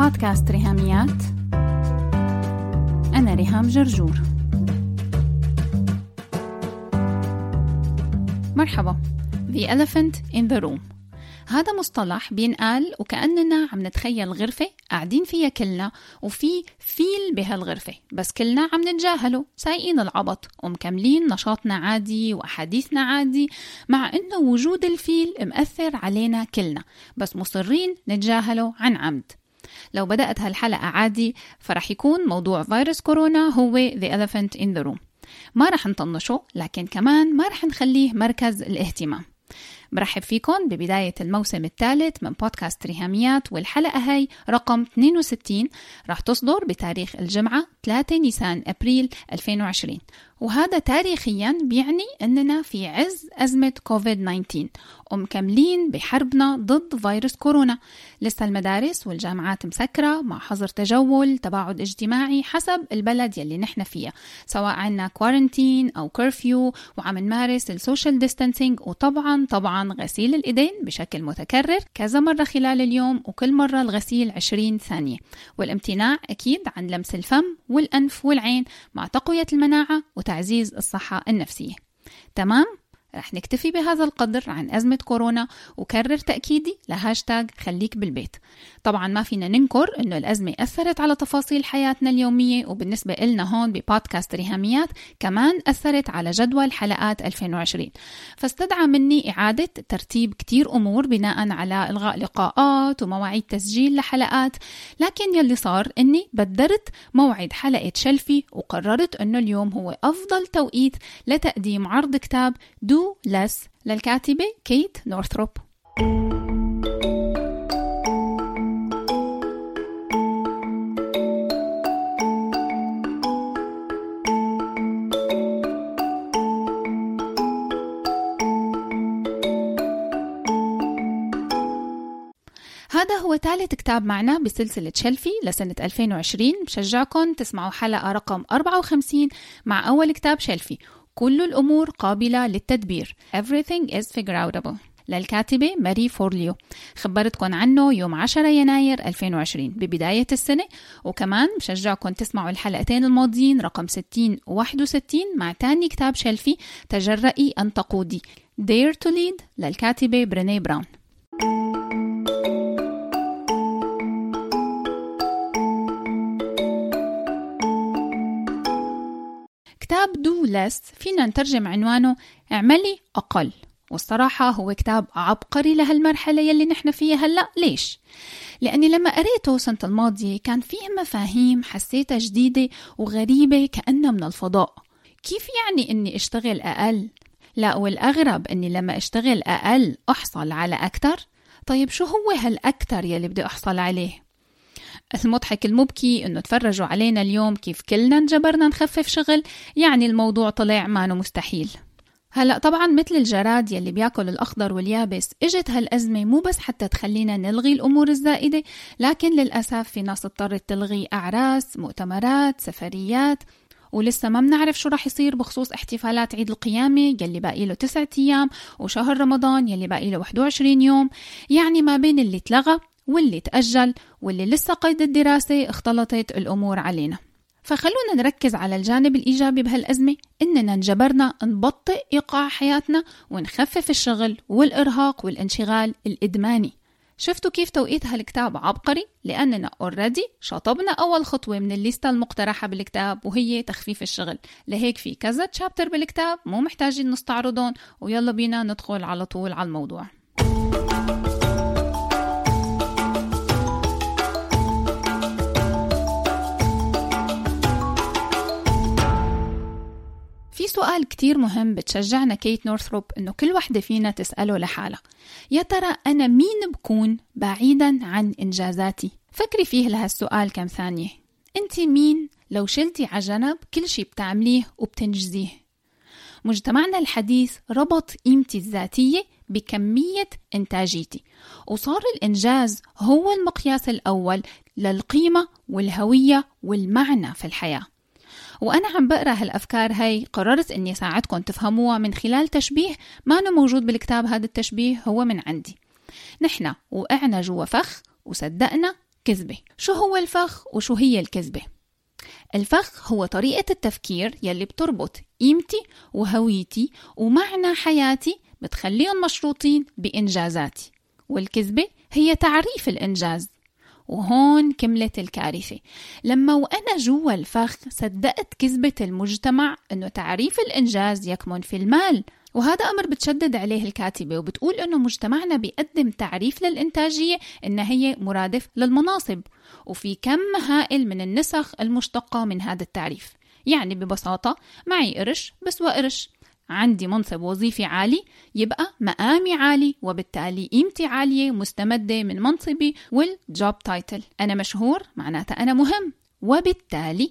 بودكاست ريهاميات. أنا ريهام جرجور. مرحبا. The Elephant in the Room. هذا مصطلح بينقال وكأننا عم نتخيل غرفة قاعدين فيها كلنا وفي فيل بهالغرفة بس كلنا عم نتجاهله سايقين العبط ومكملين نشاطنا عادي وأحاديثنا عادي مع إنه وجود الفيل مأثر علينا كلنا بس مصرين نتجاهله عن عمد. لو بدأت هالحلقة عادي فرح يكون موضوع فيروس كورونا هو The Elephant in the Room. ما رح نطنشه لكن كمان ما رح نخليه مركز الاهتمام. برحب فيكم ببداية الموسم الثالث من بودكاست ريهاميات والحلقة هاي رقم 62 رح تصدر بتاريخ الجمعة 3 نيسان أبريل 2020 وهذا تاريخيا بيعني أننا في عز أزمة كوفيد 19 ومكملين بحربنا ضد فيروس كورونا. لسه المدارس والجامعات مسكرة مع حظر تجول تباعد اجتماعي حسب البلد يلي نحن فيها سواء عنا quarantine أو curfew وعم نمارس ال social distancing وطبعا طبعا غسيل الإيدين بشكل متكرر كذا مرة خلال اليوم وكل مرة الغسيل 20 ثانية. والامتناع أكيد عن لمس الفم والأنف والعين مع تقوية المناعة وتعزيز الصحة النفسية. تمام؟ رح نكتفي بهذا القدر عن أزمة كورونا وكرر تأكيدي لهاشتاج خليك بالبيت. طبعا ما فينا ننكر أنه الأزمة أثرت على تفاصيل حياتنا اليومية وبالنسبة إلنا هون ببودكاست ريهاميات كمان أثرت على جدول حلقات 2020 فاستدعى مني إعادة ترتيب كتير أمور بناء على إلغاء لقاءات ومواعيد تسجيل لحلقات لكن يلي صار أني بدرت موعد حلقة شلفي وقررت أنه اليوم هو أفضل توقيت لتقديم عرض كتاب Do Less للكاتبة كيت نورثروب. هذا هو ثالث كتاب معنا بسلسلة شلفي لسنة 2020 بشجعكم تسمعوا حلقة رقم 54 مع أول كتاب شلفي كل الأمور قابلة للتدبير. Everything is figureoutable للكاتبة ماري فورليو. خبرتكم عنه يوم 10 يناير 2020 ببداية السنة. وكمان بشجعكم تسمعوا الحلقتين الماضيين رقم 60 و 61 مع تاني كتاب شلفي تجرئي أن تقودي. Dare to Lead للكاتبة بريني براون. لس فينا نترجم عنوانه اعملي أقل والصراحة هو كتاب عبقري لهالمرحلة يلي نحن فيها هلأ ليش؟ لأني لما قريته سنة الماضية كان فيه مفاهيم حسيتها جديدة وغريبة كأنها من الفضاء كيف يعني إني أشتغل أقل؟ لا والأغرب إني لما أشتغل أقل أحصل على أكتر؟ طيب شو هو هالأكتر يلي بدي أحصل عليه؟ المضحك المبكي إنه تفرجوا علينا اليوم كيف كلنا انجبرنا نخفف شغل يعني الموضوع طلع مانو مستحيل. هلا طبعا مثل الجراد يلي بياكل الأخضر واليابس إجت هالأزمة مو بس حتى تخلينا نلغي الأمور الزائدة لكن للأسف في ناس اضطرت تلغي أعراس مؤتمرات سفريات ولسه ما بنعرف شو رح يصير بخصوص احتفالات عيد القيامة يلي باقي له تسعة أيام وشهر رمضان يلي باقي له 21 يوم. يعني ما بين اللي تلغى واللي تأجل واللي لسه قيد الدراسة اختلطت الأمور علينا. فخلونا نركز على الجانب الإيجابي بهالأزمة إننا انجبرنا نبطئ إيقاع حياتنا ونخفف الشغل والإرهاق والانشغال الإدماني. شفتوا كيف توقيت هالكتاب عبقري؟ لأننا اوريدي شطبنا أول خطوة من الليستة المقترحة بالكتاب وهي تخفيف الشغل. لهيك في كذا تشابتر بالكتاب مو محتاجين نستعرضهم ويلا بينا ندخل على طول على الموضوع. سؤال كتير مهم بتشجعنا كيت نورثروب إنه كل وحدة فينا تسأله لحالها. يا ترى أنا مين بكون بعيدا عن إنجازاتي؟ فكري فيه لهالسؤال كم ثانية. أنت مين لو شلتي على جنب كل شي بتعمليه وبتنجزيه؟ مجتمعنا الحديث ربط قيمتي الذاتية بكمية إنتاجيتي وصار الإنجاز هو المقياس الأول للقيمة والهوية والمعنى في الحياة. وأنا عم بقرأ هالأفكار هاي قررت إني ساعدكم تفهموها من خلال تشبيه ما موجود بالكتاب هذا التشبيه هو من عندي. نحن وقعنا جوا فخ وصدقنا الكذبة شو هو الفخ وشو هي الكذبة؟ الفخ هو طريقة التفكير يلي بتربط قيمتي وهويتي ومعنى حياتي بتخليهم مشروطين بإنجازاتي. والكذبة هي تعريف الإنجاز. وهون كملت الكارثة. لما وأنا جوا الفخ صدقت كذبة المجتمع أنه تعريف الإنجاز يكمن في المال وهذا أمر بتشدد عليه الكاتبة وبتقول أنه مجتمعنا بيقدم تعريف للإنتاجية إنها هي مرادف للمناصب وفي كم هائل من النسخ المشتقة من هذا التعريف. يعني ببساطة معي قرش بسوى قرش عندي منصب وظيفي عالي يبقى مقامي عالي وبالتالي قيمتي عالية مستمدة من منصبي والجوب تايتل. أنا مشهور معناتها أنا مهم. وبالتالي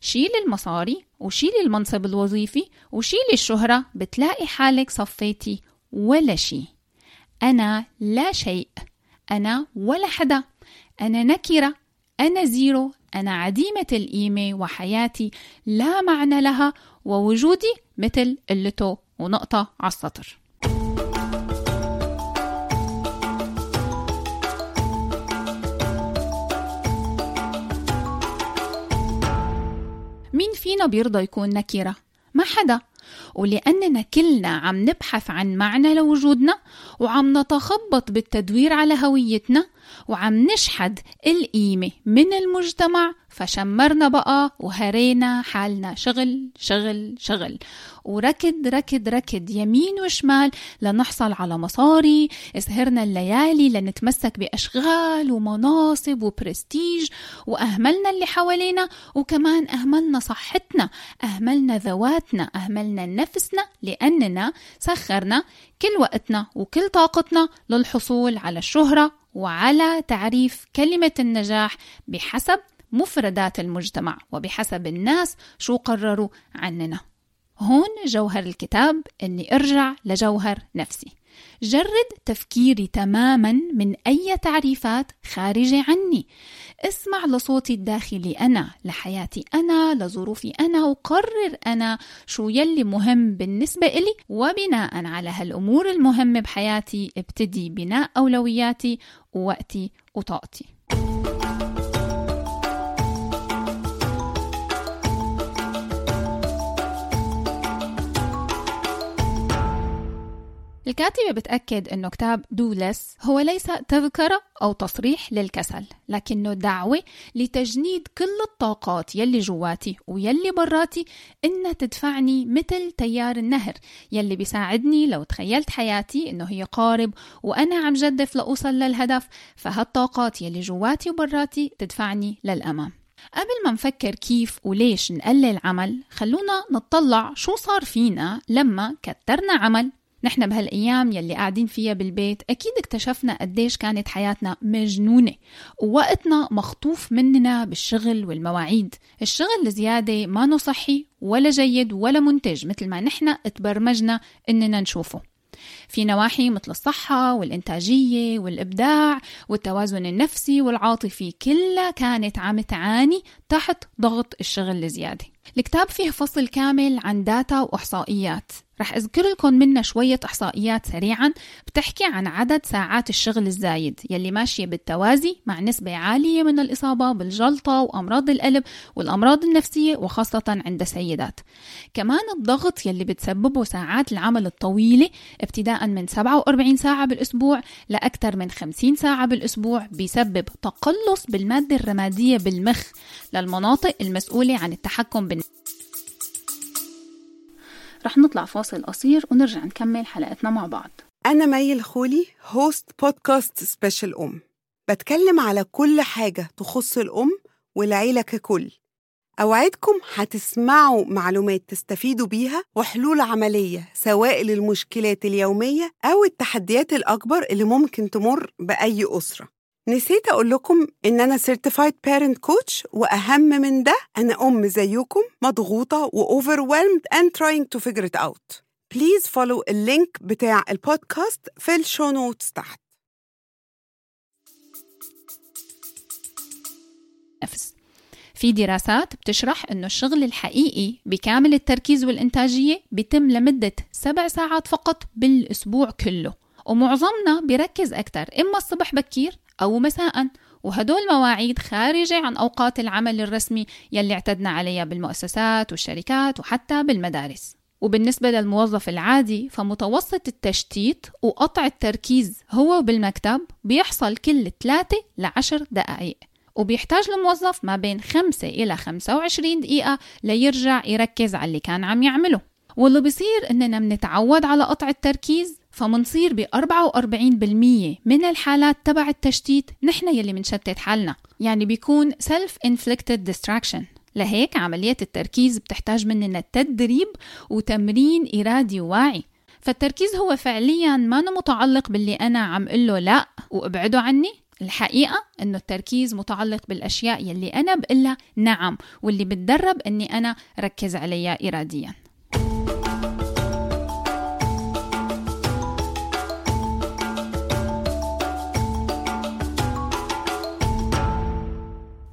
شيل المصاري وشيل المنصب الوظيفي وشيل الشهرة بتلاقي حالك صفيتي ولا شيء. أنا لا شيء. أنا ولا حدا. أنا نكرة. أنا زيرو أنا عديمة القيمة وحياتي لا معنى لها ووجودي مثل قلته ونقطة على السطر مين فينا بيرضى يكون نكرة؟ ما حدا ولأننا كلنا عم نبحث عن معنى لوجودنا وعم نتخبط بالتدوير على هويتنا وعم نشحد القيمة من المجتمع فشمرنا بقى وهرينا حالنا. شغل شغل شغل. وركض ركض ركض يمين وشمال لنحصل على مصاري. سهرنا الليالي لنتمسك بأشغال ومناصب وبرستيج. وأهملنا اللي حوالينا وكمان أهملنا صحتنا. أهملنا ذواتنا. أهملنا نفسنا لأننا سخرنا كل وقتنا وكل طاقتنا للحصول على الشهرة وعلى تعريف كلمة النجاح بحسب مفردات المجتمع وبحسب الناس شو قرروا عننا. هون جوهر الكتاب اني ارجع لجوهر نفسي. جرد تفكيري تماما من أي تعريفات خارجه عني. اسمع لصوتي الداخلي أنا لحياتي أنا لظروفي أنا وقرر أنا شو يلي مهم بالنسبة إلي. وبناء على هالأمور المهمة بحياتي ابتدي بناء أولوياتي ووقتي وطاقتي. الكاتبة بتأكد أنه كتاب دو لس هو ليس تذكرة أو تصريح للكسل لكنه دعوة لتجنيد كل الطاقات يلي جواتي ويلي براتي إنها تدفعني مثل تيار النهر يلي بيساعدني لو تخيلت حياتي إنه هي قارب وأنا عم جدف لأوصل للهدف فهالطاقات يلي جواتي وبراتي تدفعني للأمام. قبل ما نفكر كيف وليش نقلل عمل خلونا نطلع شو صار فينا لما كترنا عمل نحن بهالأيام يلي قاعدين فيها بالبيت أكيد اكتشفنا قديش كانت حياتنا مجنونة ووقتنا مخطوف مننا بالشغل والمواعيد. الشغل الزيادة ما صحي ولا جيد ولا منتج مثل ما نحن تبرمجنا إننا نشوفه. في نواحي مثل الصحة والإنتاجية والإبداع والتوازن النفسي والعاطفي كلها كانت عم تعاني تحت ضغط الشغل الزيادة. الكتاب فيه فصل كامل عن داتا وإحصائيات. رح أذكر لكم منها شوية إحصائيات سريعا بتحكي عن عدد ساعات الشغل الزايد يلي ماشية بالتوازي مع نسبة عالية من الإصابة بالجلطة وأمراض القلب والأمراض النفسية وخاصة عند السيدات. كمان الضغط يلي بتسببه ساعات العمل الطويلة ابتداء من 47 ساعة بالأسبوع لأكثر من 50 ساعة بالأسبوع بيسبب تقلص بالمادة الرمادية بالمخ للمناطق المسؤولة عن التحكم بالنفس رح نطلع فاصل قصير ونرجع نكمل حلقتنا مع بعض. أنا مي الخولي host بودكاست Special أم. بتكلم على كل حاجة تخص الأم والعيلة ككل. أوعدكم هتسمعوا معلومات تستفيدوا بيها وحلول عملية سواء للمشكلات اليومية أو التحديات الأكبر اللي ممكن تمر بأي أسرة. نسيت أقول لكم إن أنا Certified Parent Coach وأهم من ده أنا أم زيكم مضغوطة و overwhelmed and trying to figure it out. Please follow ال link بتاع البودكاست في ال show notes تحت. نفس في دراسات بتشرح إنه الشغل الحقيقي بكامل التركيز والإنتاجية بيتم لمدة سبع ساعات فقط بالأسبوع كله ومعظمنا بيركز أكثر إما الصبح بكير أو مساء. وهدول مواعيد خارجة عن أوقات العمل الرسمي يلي اعتدنا عليها بالمؤسسات والشركات وحتى بالمدارس. وبالنسبة للموظف العادي فمتوسط التشتيت وقطع التركيز هو بالمكتب بيحصل كل 3 ل 10 دقائق. وبيحتاج الموظف ما بين 5 إلى 25 دقيقة ليرجع يركز على اللي كان عم يعمله. واللي بيصير إننا منتعود على قطع التركيز فمنصير ب 44% من الحالات تبع التشتيت نحن يلي منشتت حالنا يعني بيكون self inflicted distraction. لهيك عملية التركيز بتحتاج مننا تدريب وتمرين إرادي وواعي فالتركيز هو فعليا ما متعلق باللي أنا عم له لا وأبعده عني. الحقيقة إنه التركيز متعلق بالأشياء يلي أنا بقلها نعم واللي بتدرب إني أنا ركز عليها إرادياً.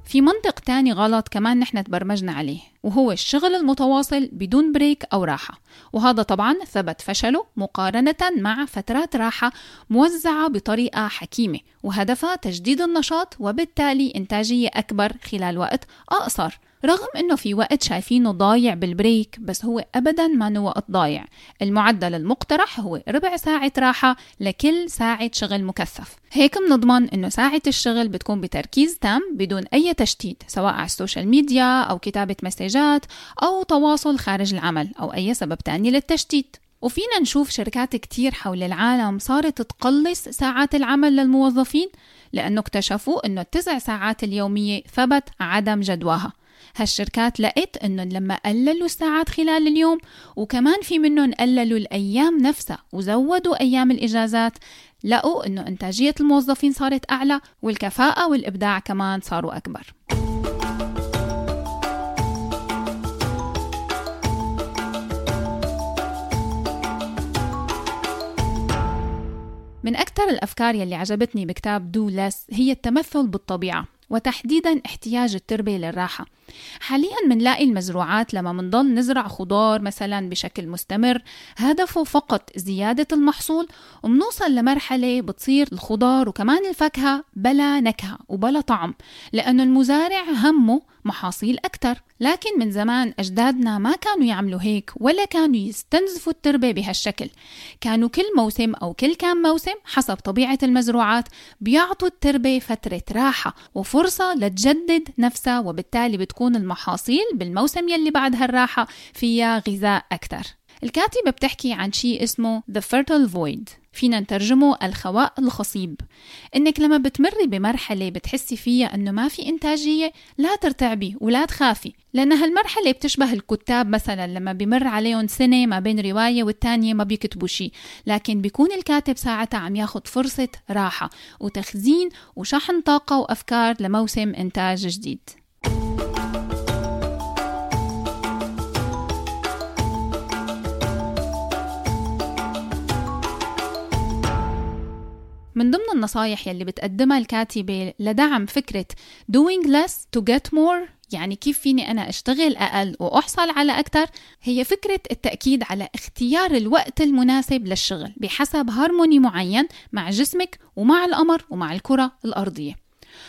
في منطق تاني غلط كمان نحن تبرمجنا عليه وهو الشغل المتواصل بدون بريك أو راحة. وهذا طبعا ثبت فشله مقارنة مع فترات راحة موزعة بطريقة حكيمة وهدفها تجديد النشاط وبالتالي إنتاجية أكبر خلال وقت أقصر. رغم إنه في وقت شايفينه ضايع بال break بس هو ابدا ما وقت ضايع. المعدل المقترح هو ربع ساعة راحة لكل ساعة شغل مكثف. هيك بنضمن إنه ساعة الشغل بتكون بتركيز تام بدون أي تشتيت سواء على السوشيال ميديا أو كتابة مسجات أو تواصل خارج العمل أو أي سبب تاني للتشتيت. وفينا نشوف شركات كتير حول العالم صارت تقلص ساعات العمل للموظفين لأنه اكتشفوا أنه التسع ساعات اليومية ثبت عدم جدواها. هالشركات لقيت انه لما قللوا الساعات خلال اليوم وكمان في منهم قللوا الأيام نفسها وزودوا أيام الإجازات لقوا إنه إنتاجية الموظفين صارت أعلى والكفاءة والإبداع كمان صاروا أكبر. من أكثر الأفكار يلي عجبتني بكتاب دو لس هي التمثل بالطبيعة وتحديدا احتياج التربة للراحة. حاليا منلاقي المزروعات لما منضل نزرع خضار مثلا بشكل مستمر هدفه فقط زيادة المحصول ومنوصل لمرحلة بتصير الخضار وكمان الفاكهة بلا نكهة وبلا طعم لأنه المزارع همه محاصيل أكثر لكن من زمان أجدادنا ما كانوا يعملوا هيك ولا كانوا يستنزفوا التربة بهالشكل. كانوا كل موسم أو كل كام موسم حسب طبيعة المزروعات بيعطوا التربة فترة راحة وفرصة لتجدد نفسها وبالتالي بتكون المحاصيل بالموسم يلي بعد هالراحة فيها غذاء أكثر الكاتبة بتحكي عن شيء اسمه The Fertile Void. فينا نترجمه الخواء الخصيب. إنك لما بتمري بمرحلة بتحسي فيها إنه ما في إنتاجية لا ترتعبي ولا تخافي لأن هالمرحلة بتشبه الكتاب مثلا لما بمر عليهم سنة ما بين رواية والتانية ما بيكتبوا شيء لكن بيكون الكاتب ساعتها عم ياخد فرصة راحة وتخزين وشحن طاقة وأفكار لموسم إنتاج جديد. من ضمن النصايح يلي بتقدمها الكاتبة لدعم فكرة doing less to get more يعني كيف فيني أنا أشتغل أقل وأحصل على أكثر هي فكرة التأكيد على اختيار الوقت المناسب للشغل بحسب هارموني معين مع جسمك ومع القمر ومع الكرة الأرضية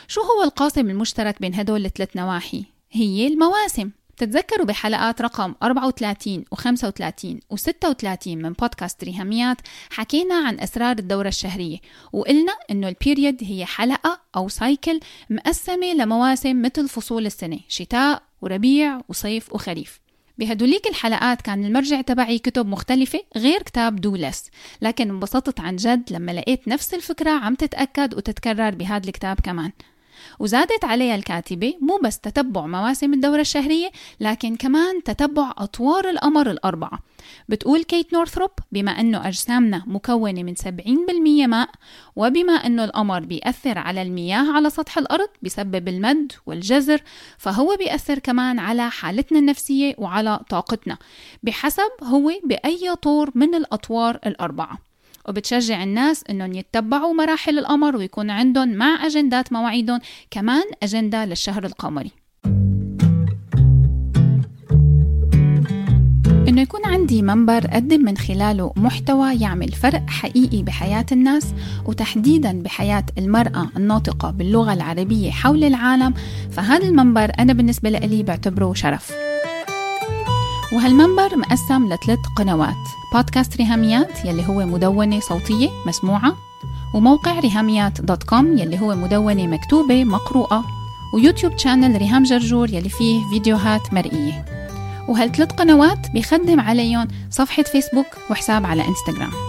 شو هو القاسم المشترك بين هدول الثلاث نواحي؟ هي المواسم تتذكروا بحلقات رقم 34 و35 و36 من بودكاست ريهاميات حكينا عن أسرار الدورة الشهرية وقلنا إنه ال period هي حلقة أو cycle مقسمة لمواسم مثل فصول السنة شتاء وربيع وصيف وخريف. بهدوليك الحلقات كان المرجع تبعي كتب مختلفة غير كتاب دولس لكن انبسطت عن جد لما لقيت نفس الفكرة عم تتأكد وتتكرر بهذا الكتاب كمان. وزادت عليها الكاتبة مو بس تتبع مواسم الدورة الشهرية لكن كمان تتبع أطوار القمر الأربعة. بتقول كيت نورثروب بما أنه أجسامنا مكونة من 70% ماء وبما أنه القمر بيأثر على المياه على سطح الأرض بسبب المد والجزر فهو بيأثر كمان على حالتنا النفسية وعلى طاقتنا بحسب هو بأي طور من الأطوار الأربعة. وبتشجع الناس إنهم يتبعوا مراحل القمر ويكون عندهم مع أجندات مواعيدهم كمان أجندة للشهر القمري. إنه يكون عندي منبر أقدم من خلاله محتوى يعمل فرق حقيقي بحياة الناس وتحديدا بحياة المرأة الناطقة باللغة العربية حول العالم فهذا المنبر أنا بالنسبة لي بعتبره شرف. وهالمنبر مقسم لثلاث قنوات. بودكاست ريهاميات يلي هو مدونة صوتية مسموعة وموقع ريهاميات dot com يلي هو مدونة مكتوبة مقروءة ويوتيوب channel ريهام جرجور يلي فيه فيديوهات مرئية. وهالثلاث قنوات بيخدم عليهم صفحة فيسبوك وحساب على إنستغرام.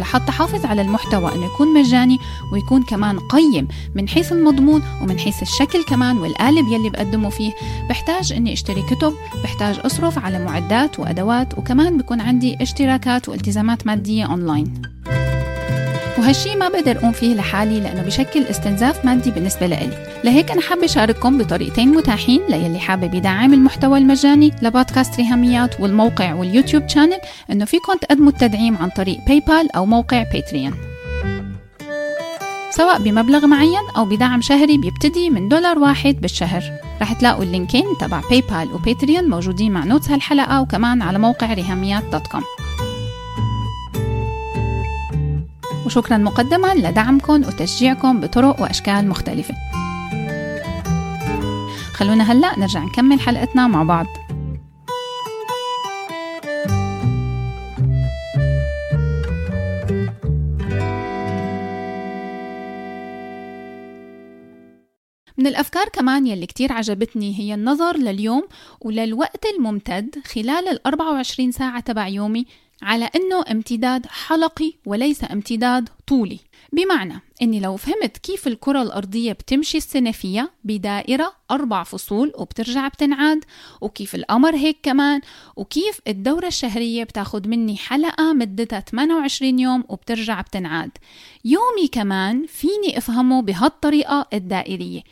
لحتى حافظ على المحتوى أنه يكون مجاني ويكون كمان قيم من حيث المضمون ومن حيث الشكل كمان والقالب يلي بقدمه فيه. بحتاج إني أشتري كتب بحتاج أصرف على معدات وأدوات وكمان بكون عندي اشتراكات والتزامات مادية أونلاين. وهالشي ما بقدر أقوم فيه لحالي لأنه بشكل استنزاف مادي بالنسبة لإلي. لهيك أنا حابة أشارككم بطريقتين متاحين للي حابب يدعم المحتوى المجاني لبودكاست ريهاميات والموقع واليوتيوب channel إنه فيكم تقدموا التدعيم عن طريق باي بال أو موقع باتريون سواء بمبلغ معين أو بدعم شهري بيبتدي من دولار واحد بالشهر. رح تلاقوا ال linkين تبع باي بال وباتريون موجودين مع notes هالحلقة وكمان على موقع ريهاميات dot com وشكرا مقدما لدعمكم وتشجيعكم بطرق وأشكال مختلفة. خلونا هلأ نرجع نكمل حلقتنا مع بعض. من الأفكار كمان يلي كتير عجبتني هي النظر لليوم وللوقت الممتد خلال ال 24 ساعة تبع يومي على أنه امتداد حلقي وليس امتداد طولي. بمعنى أني لو فهمت كيف الكرة الأرضية بتمشي السنة فيها بدائرة أربع فصول وبترجع بتنعاد وكيف القمر هيك كمان وكيف الدورة الشهرية بتاخد مني حلقة مدتها 28 يوم وبترجع بتنعاد. يومي كمان فيني أفهمه بهالطريقة الدائرية.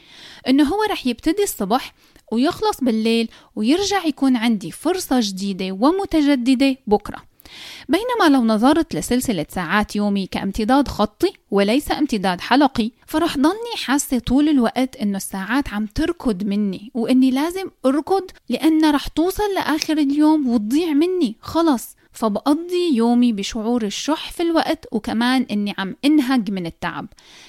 إنه هو رح يبتدي الصبح ويخلص بالليل ويرجع يكون عندي فرصة جديدة ومتجددة بكرة. بينما لو نظرت لسلسلة ساعات يومي كامتداد خطي وليس امتداد حلقي فرح ضلني حاسة طول الوقت إنه الساعات عم تركض مني وإني لازم أركض لأن رح توصل لآخر اليوم وتضيع مني خلص. فبقضي يومي بشعور الشح في الوقت وكمان إني عم إنهج من التعب.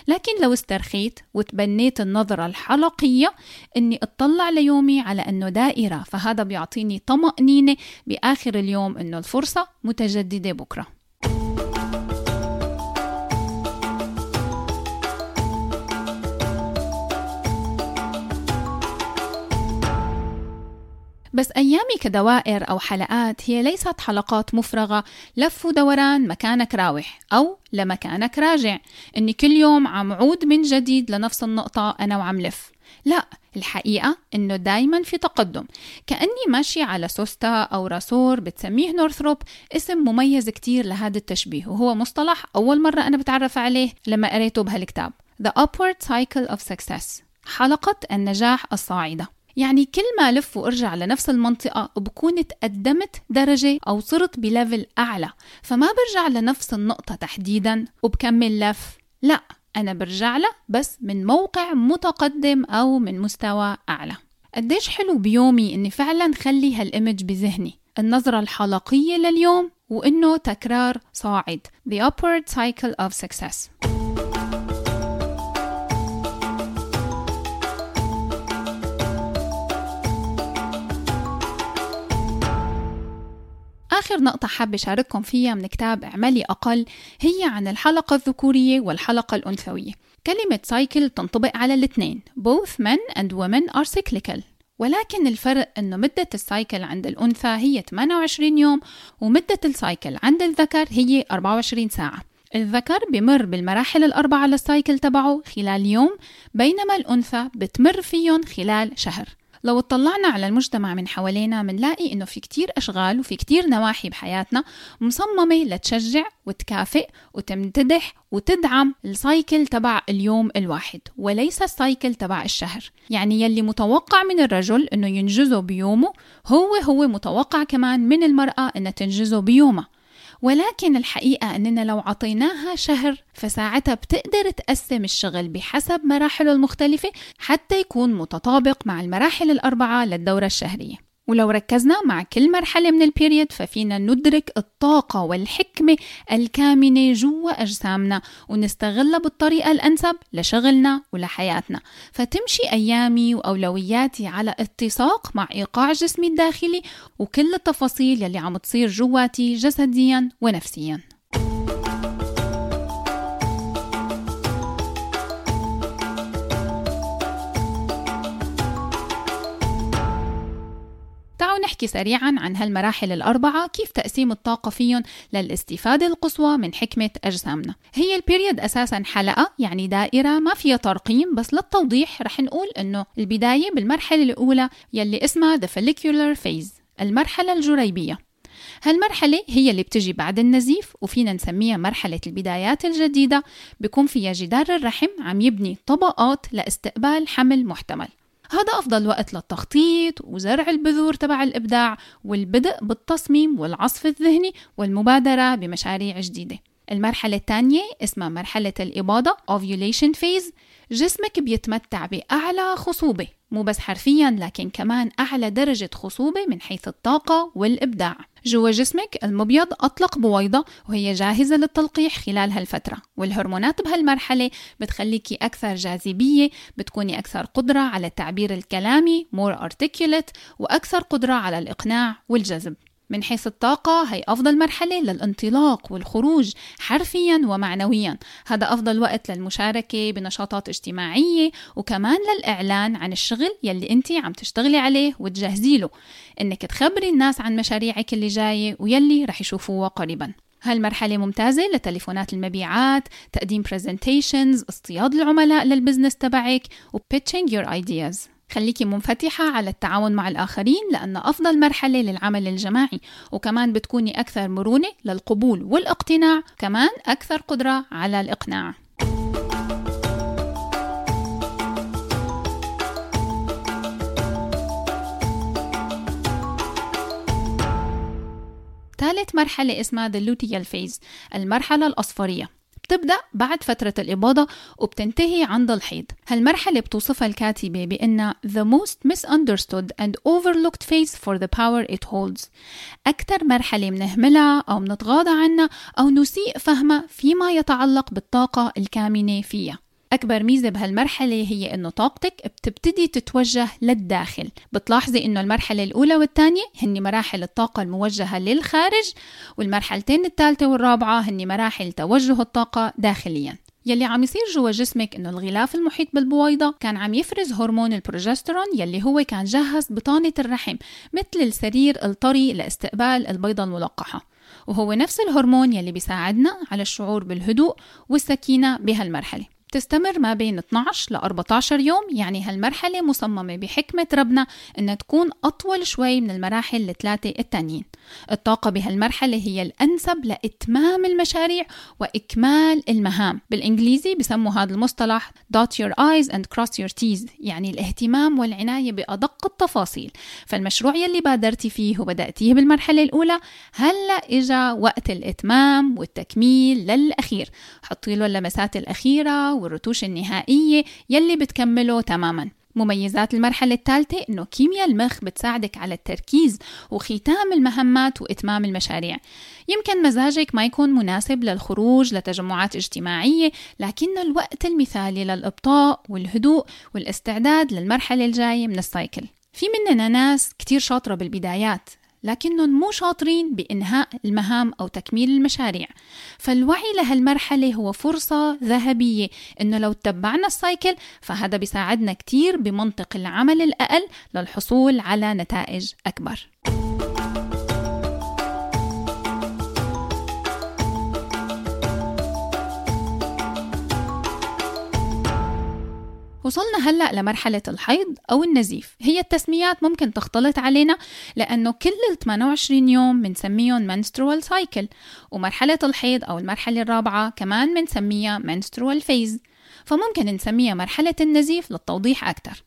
لكن لو استرخيت وتبنيت النظرة الحلقية إني أطلع ليومي على أنه دائرة فهذا بيعطيني طمأنينة بآخر اليوم إنه الفرصة متجددة بكرة. بس أيامي كدوائر أو حلقات هي ليست حلقات مفرغة. لف ودوران مكانك راوح أو لمكانك راجع. إني كل يوم عم عود من جديد لنفس النقطة أنا وعم لف. لا الحقيقة إنه دايما في تقدم. كأني ماشي على سوستا أو راسور بتسميه نورثروب. اسم مميز كتير لهذا التشبيه وهو مصطلح أول مرة أنا بتعرف عليه لما قريته بهالكتاب. The Upward Cycle of Success. حلقة النجاح الصاعدة. يعني كل ما لف وأرجع لنفس المنطقة بكون تقدمت درجة أو صرت ب level أعلى فما برجع لنفس النقطة تحديدا وبكمل لف. لا أنا برجع له بس من موقع متقدم أو من مستوى أعلى. قديش حلو بيومي إني فعلا خلي هالإيمج بذهني. النظرة الحلقية لليوم وإنه تكرار صاعد. The Upward Cycle of Success. آخر نقطة حابة شارككم فيها من كتاب اعملي أقل هي عن الحلقة الذكورية والحلقة الأنثوية. كلمة cycle تنطبق على الاثنين both men and women are cyclical. ولكن الفرق أنه مدة ال cycle عند الأنثى هي 28 يوم ومدة ال cycle عند الذكر هي 24 ساعة. الذكر بمر بالمراحل الأربعة لل cycle تبعه خلال يوم بينما الأنثى بتمر فيهم خلال شهر. لو اطلعنا على المجتمع من حوالينا منلاقي إنه في كتير أشغال وفي كتير نواحي بحياتنا مصممة لتشجع وتكافئ وتمتدح وتدعم ال cycle تبع اليوم الواحد وليس ال cycle تبع الشهر. يعني يلي متوقع من الرجل إنه ينجزه بيومه هو هو متوقع كمان من المرأة إنها تنجزه بيومها. ولكن الحقيقة أننا لو عطيناها شهر فساعتها بتقدر تقسم الشغل بحسب مراحله المختلفة حتى يكون متطابق مع المراحل الأربعة للدورة الشهرية. ولو ركزنا مع كل مرحلة من ال period ففينا ندرك الطاقة والحكمة الكامنة جوا أجسامنا ونستغلها بالطريقة الأنسب لشغلنا ولحياتنا. فتمشي أيامي وأولوياتي على اتساق مع إيقاع جسمي الداخلي وكل التفاصيل يلي عم تصير جواتي جسديا ونفسيا. نحكي سريعا عن هالمراحل الأربعة كيف تقسيم الطاقة فيهم للاستفادة القصوى من حكمة أجسامنا. هي البيريد أساسا حلقة يعني دائرة ما فيها ترقيم بس للتوضيح رح نقول أنه البداية بالمرحلة الأولى يلي اسمها the follicular phase المرحلة الجريبية. هالمرحلة هي اللي بتجي بعد النزيف وفينا نسميها مرحلة البدايات الجديدة. بيكون فيها جدار الرحم عم يبني طبقات لإستقبال حمل محتمل. هذا أفضل وقت للتخطيط وزرع البذور تبع الإبداع والبدء بالتصميم والعصف الذهني والمبادرة بمشاريع جديدة. المرحلة الثانية اسمها مرحلة الإباضة ovulation phase. جسمك بيتمتع بأعلى خصوبة مو بس حرفيا لكن كمان أعلى درجة خصوبة من حيث الطاقة والإبداع. جوا جسمك المبيض أطلق بويضة وهي جاهزة للتلقيح خلال هالفترة. والهرمونات بهالمرحلة بتخليكي أكثر جاذبية بتكوني أكثر قدرة على التعبير الكلامي more articulate وأكثر قدرة على الإقناع والجذب. من حيث الطاقة هي أفضل مرحلة للانطلاق والخروج حرفيا ومعنويا. هذا أفضل وقت للمشاركة بنشاطات اجتماعية وكمان للإعلان عن الشغل يلي أنت عم تشتغلي عليه وتجهزي له. إنك تخبري الناس عن مشاريعك اللي جاية ويلي رح يشوفوها قريبا. هالمرحلة ممتازة لتليفونات المبيعات، تقديم presentations، اصطياد العملاء للبزنس تبعك و pitching your ideas. خليكي منفتحة على التعاون مع الآخرين لأن أفضل مرحلة للعمل الجماعي وكمان بتكوني أكثر مرونة للقبول والاقتناع كمان أكثر قدرة على الإقناع. ثالث مرحلة اسمها the luteal phase المرحلة الأصفرية. بتبدأ بعد فترة الإباضة وبتنتهي عند الحيض. هالمرحلة بتوصفها الكاتبة بأنها the most misunderstood and overlooked phase for the power it holds. أكثر مرحلة منهملها أو منتغاضى عنها أو نسيء فهمها فيما يتعلق بالطاقة الكامنة فيها. أكبر ميزة بهالمرحلة هي إنه طاقتك بتبتدي تتوجه للداخل. بتلاحظي إنه المرحلة الأولى والثانية هن مراحل الطاقة الموجهة للخارج والمرحلتين الثالثة والرابعة هن مراحل توجه الطاقة داخليا. يلي عم يصير جوا جسمك إنه الغلاف المحيط بالبويضة كان عم يفرز هرمون البروجسترون يلي هو كان جهز بطانة الرحم مثل السرير الطري لاستقبال البيضة الملقحة. وهو نفس الهرمون يلي بيساعدنا على الشعور بالهدوء والسكينة بهالمرحلة. تستمر ما بين 12 ل 14 يوم يعني هالمرحلة مصممة بحكمة ربنا إنها تكون أطول شوي من المراحل الثلاثة التانيين. الطاقة بهالمرحلة هي الأنسب لإتمام المشاريع وإكمال المهام. بالإنجليزي بسموا هذا المصطلح dot your eyes and cross your T's يعني الاهتمام والعناية بأدق التفاصيل. فالمشروع يلي بادرتي فيه وبدأتيه بالمرحلة الأولى هلأ إجا وقت الإتمام والتكميل للأخير. حطي له اللمسات الأخيرة والرتوش النهائية يلي بتكمله تماما. مميزات المرحلة الثالثة إنه كيمياء المخ بتساعدك على التركيز وختام المهمات وإتمام المشاريع. يمكن مزاجك ما يكون مناسب للخروج لتجمعات اجتماعية لكن الوقت المثالي للإبطاء والهدوء والاستعداد للمرحلة الجاية من السايكل. في مننا ناس كتير شاطرة بالبدايات لكنهم مو شاطرين بإنهاء المهام أو تكميل المشاريع. فالوعي لهالمرحلة هو فرصة ذهبية إنه لو تبعنا السايكل فهذا بيساعدنا كتير بمنطق العمل الأقل للحصول على نتائج أكبر. وصلنا هلأ لمرحلة الحيض أو النزيف. هي التسميات ممكن تختلط علينا لأنه كل ال 28 يوم بنسميهم menstrual cycle ومرحلة الحيض أو المرحلة الرابعة كمان بنسميها menstrual phase. فممكن نسميها مرحلة النزيف للتوضيح أكثر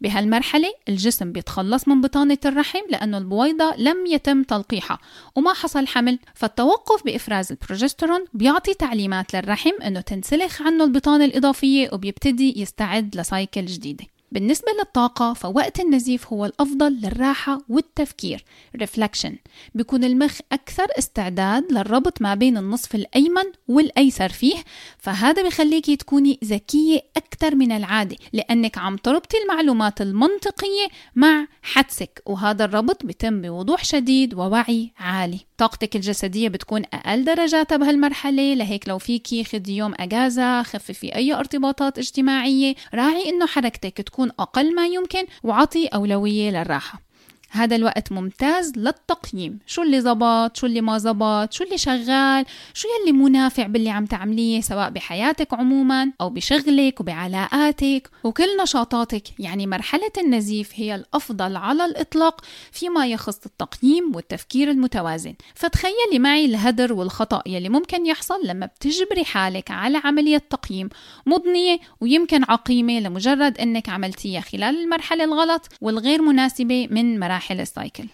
بهالمرحلة الجسم بيتخلص من بطانة الرحم لأنه البويضة لم يتم تلقيحها وما حصل حمل فالتوقف بإفراز البروجسترون بيعطي تعليمات للرحم أنه تنسلخ عنه البطانة الإضافية وبيبتدي يستعد لسايكل جديدة. بالنسبة للطاقة فوقت النزيف هو الأفضل للراحة والتفكير. Reflection. بيكون المخ أكثر استعداد للربط ما بين النصف الأيمن والأيسر فيه فهذا بخليكي تكوني ذكية أكثر من العادة لأنك عم تربطي المعلومات المنطقية مع حدسك وهذا الربط بيتم بوضوح شديد ووعي عالي. طاقتك الجسدية بتكون أقل درجاتها بهالمرحلة لهيك لو فيكي خدي يوم أجازة خففي أي ارتباطات اجتماعية راعي إنه حركتك تكون أقل ما يمكن وعطي أولوية للراحة. هذا الوقت ممتاز للتقييم. شو اللي زبط شو اللي ما زبط شو اللي شغال؟ شو يلي مو نافع باللي عم تعمليه سواء بحياتك عموما أو بشغلك وبعلاقاتك؟ وكل نشاطاتك. يعني مرحلة النزيف هي الأفضل على الإطلاق فيما يخص التقييم والتفكير المتوازن. فتخيلي معي الهدر والخطأ يلي ممكن يحصل لما بتجبري حالك على عملية تقييم مضنية ويمكن عقيمة لمجرد أنك عملتيها خلال المرحلة الغلط والغير مناسبة من مراحل مراحل السايكل.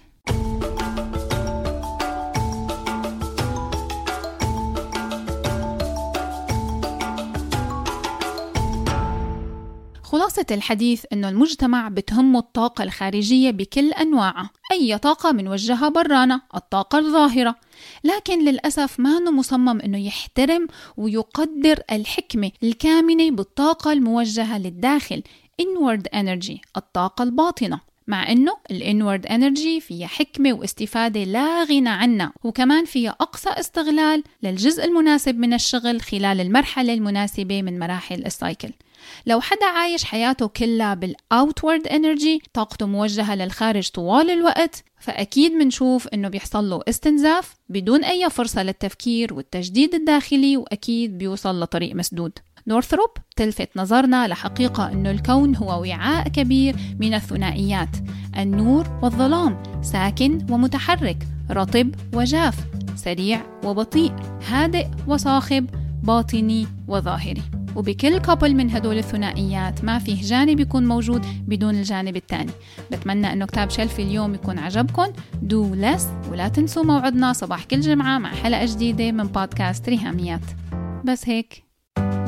خلاصة الحديث إنه المجتمع بتهمه الطاقة الخارجية بكل أنواعها. أي طاقة منوجهة برانا الطاقة الظاهرة. لكن للأسف ما أنه مصمم أنه يحترم ويقدر الحكمة الكامنة بالطاقة الموجهة للداخل inward energy الطاقة الباطنة. مع إنه الإنورد إنرجي فيها حكمة واستفادة لا غنى عنها وكمان فيها أقصى استغلال للجزء المناسب من الشغل خلال المرحلة المناسبة من مراحل السايكل. لو حدا عايش حياته كلها بال outward energy طاقته موجهة للخارج طوال الوقت فأكيد منشوف إنه بيحصل له استنزاف بدون أي فرصة للتفكير والتجديد الداخلي وأكيد بيوصل لطريق مسدود. نورثروب تلفت نظرنا لحقيقة أن الكون هو وعاء كبير من الثنائيات. النور والظلام ساكن ومتحرك رطب وجاف سريع وبطيء هادئ وصاخب باطني وظاهري. وبكل couple من هدول الثنائيات ما فيه جانب يكون موجود بدون الجانب الثاني. بتمنى إنه كتاب شلفي اليوم يكون عجبكم do less ولا تنسوا موعدنا صباح كل جمعة مع حلقة جديدة من بودكاست ريهاميات. بس هيك.